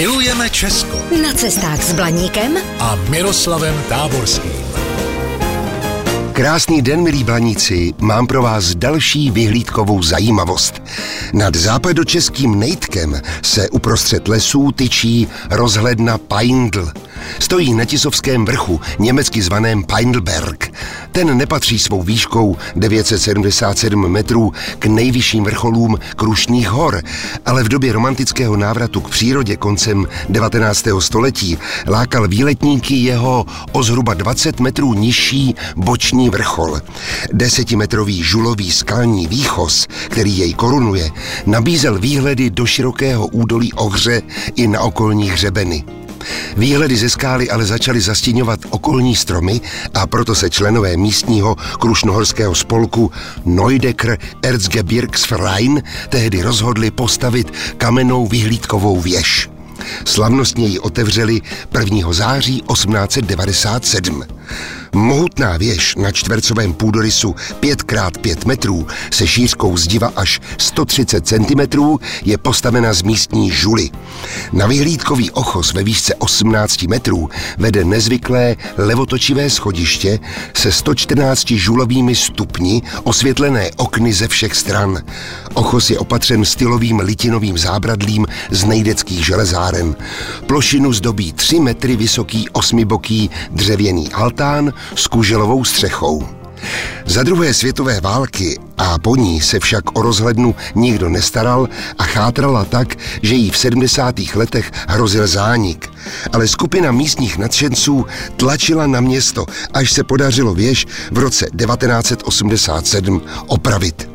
Milujeme Česko Na cestách s Blaníkem a Miroslavem Táborským. Krásný den, milí blaníci, mám pro vás další vyhlídkovou zajímavost. Nad západočeským Nejtkem se uprostřed lesů tyčí rozhledna Peindl. Stojí na Tisovském vrchu, německy zvaném Peindelberg. Ten nepatří svou výškou 977 metrů k nejvyšším vrcholům Krušných hor, ale v době romantického návratu k přírodě koncem 19. století lákal výletníky jeho o zhruba 20 metrů nižší boční vrchol. Desetimetrový žulový skalní výchos, který jej korunuje, nabízel výhledy do širokého údolí Ohře i na okolní hřebeny. Výhledy ze skály ale začaly zastěňovat okolní stromy a proto se členové místního krušnohorského spolku Neudecker Erzgebirgsverein tehdy rozhodli postavit kamennou vyhlídkovou věž. Slavnostně ji otevřeli 1. září 1897. Mohutná věž na čtvercovém půdorysu 5x5 metrů se šířkou zdiva až 130 cm je postavena z místní žuly. Na vyhlídkový ochos ve výšce 18 metrů vede nezvyklé levotočivé schodiště se 114 žulovými stupni osvětlené okny ze všech stran. Ochos je opatřen stylovým litinovým zábradlím z nejdeckých železáren. Plošinu zdobí 3 metry vysoký osmiboký dřevěný altán s kuželovou střechou. Za druhé světové války a po ní se však o rozhlednu nikdo nestaral a chátrala tak, že jí v 70. letech hrozil zánik. Ale skupina místních nadšenců tlačila na město, až se podařilo věž v roce 1987 opravit.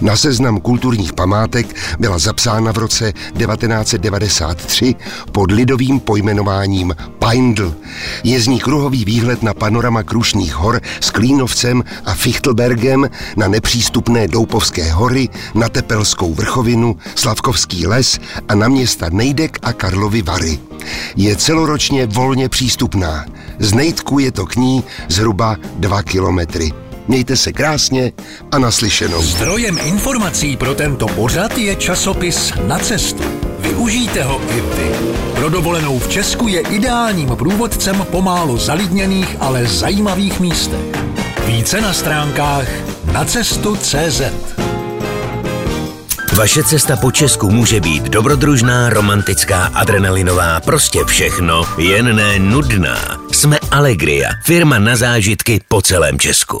Na seznam kulturních památek byla zapsána v roce 1993 pod lidovým pojmenováním Peindl. Je z ní kruhový výhled na panorama Krušných hor s Klínovcem a Fichtelbergem, na nepřístupné Doupovské hory, na Tepelskou vrchovinu, Slavkovský les a na města Nejdek a Karlovy Vary. Je celoročně volně přístupná. Z Nejdku je to k ní zhruba 2 kilometry. Mějte se krásně a naslyšenou. Zdrojem informací pro tento pořad je časopis Na cestu. Využijte ho i vy. Pro dovolenou v Česku je ideálním průvodcem pomálu zalidněných, ale zajímavých místech. Více na stránkách nacestu.cz Vaše cesta po Česku může být dobrodružná, romantická, adrenalinová, prostě všechno, jen ne nudná. Jsme Allegria, firma na zážitky po celém Česku.